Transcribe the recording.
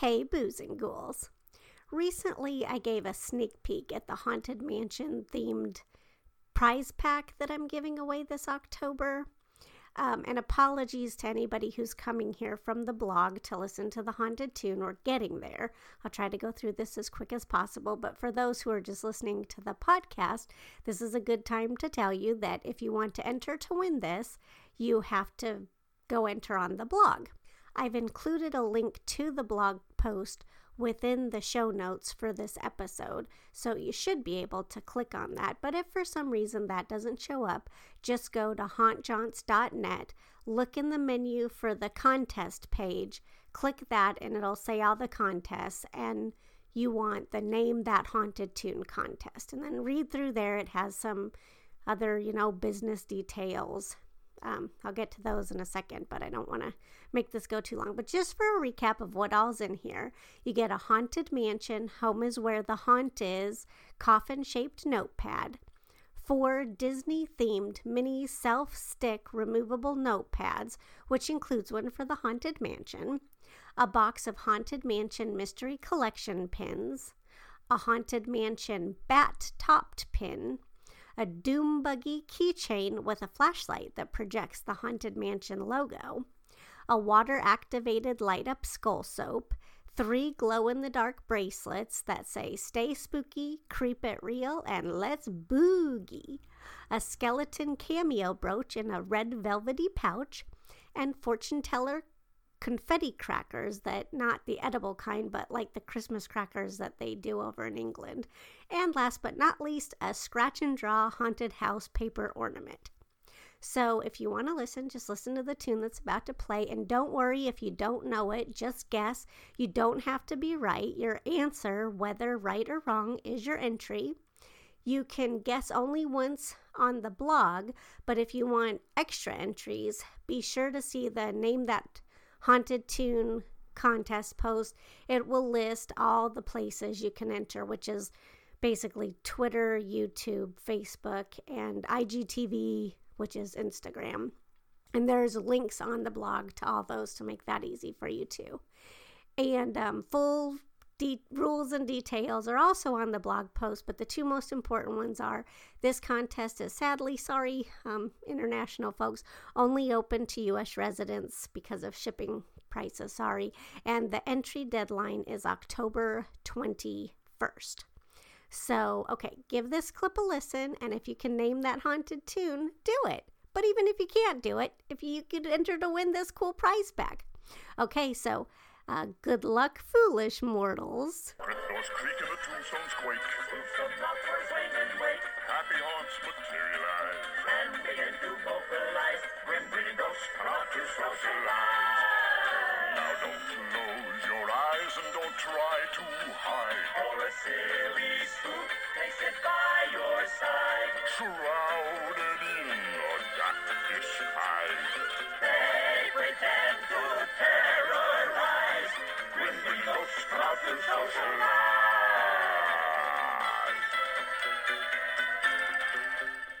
Hey, Booze and Ghouls. Recently, I gave a sneak peek at the Haunted Mansion themed prize pack that I'm giving away this October. Um, and apologies to anybody who's coming here from the blog to listen to the haunted tune or getting there. I'll try to go through this as quick as possible. But for those who are just listening to the podcast, this is a good time to tell you that if you want to enter to win this, you have to go enter on the blog. I've included a link to the blog post within the show notes for this episode, so you should be able to click on that. But if for some reason that doesn't show up, just go to hauntjaunts.net, look in the menu for the contest page, click that, and it'll say all the contests. And you want the Name That Haunted Tune contest. And then read through there, it has some other, you know, business details um, I'll get to those in a second, but I don't want to make this go too long. But just for a recap of what all's in here, you get a haunted mansion, home is where the haunt is, coffin shaped notepad, four Disney themed mini self stick removable notepads, which includes one for the haunted mansion, a box of haunted mansion mystery collection pins, a haunted mansion bat topped pin a Doom Buggy keychain with a flashlight that projects the Haunted Mansion logo, a water activated light up skull soap, three glow in the dark bracelets that say Stay Spooky, Creep It Real, and Let's Boogie, a skeleton cameo brooch in a red velvety pouch, and fortune teller confetti crackers that not the edible kind but like the christmas crackers that they do over in england. And last but not least a scratch and draw haunted house paper ornament. So if you want to listen just listen to the tune that's about to play and don't worry if you don't know it just guess. You don't have to be right. Your answer whether right or wrong is your entry. You can guess only once on the blog, but if you want extra entries, be sure to see the name that haunted tune contest post, it will list all the places you can enter, which is basically Twitter, YouTube, Facebook, and IGTV, which is Instagram. And there's links on the blog to all those to make that easy for you too. And um, full de- rules and details are also on the blog post, but the two most important ones are this contest is sadly, sorry, um, international folks, only open to U.S. residents because of shipping prices, sorry, and the entry deadline is October 21st. So, okay, give this clip a listen, and if you can name that haunted tune, do it. But even if you can't do it, if you could enter to win this cool prize back. Okay, so uh, good luck, foolish mortals. Cryptos creak and the tombstones quake. Happy haunts 奔跑起来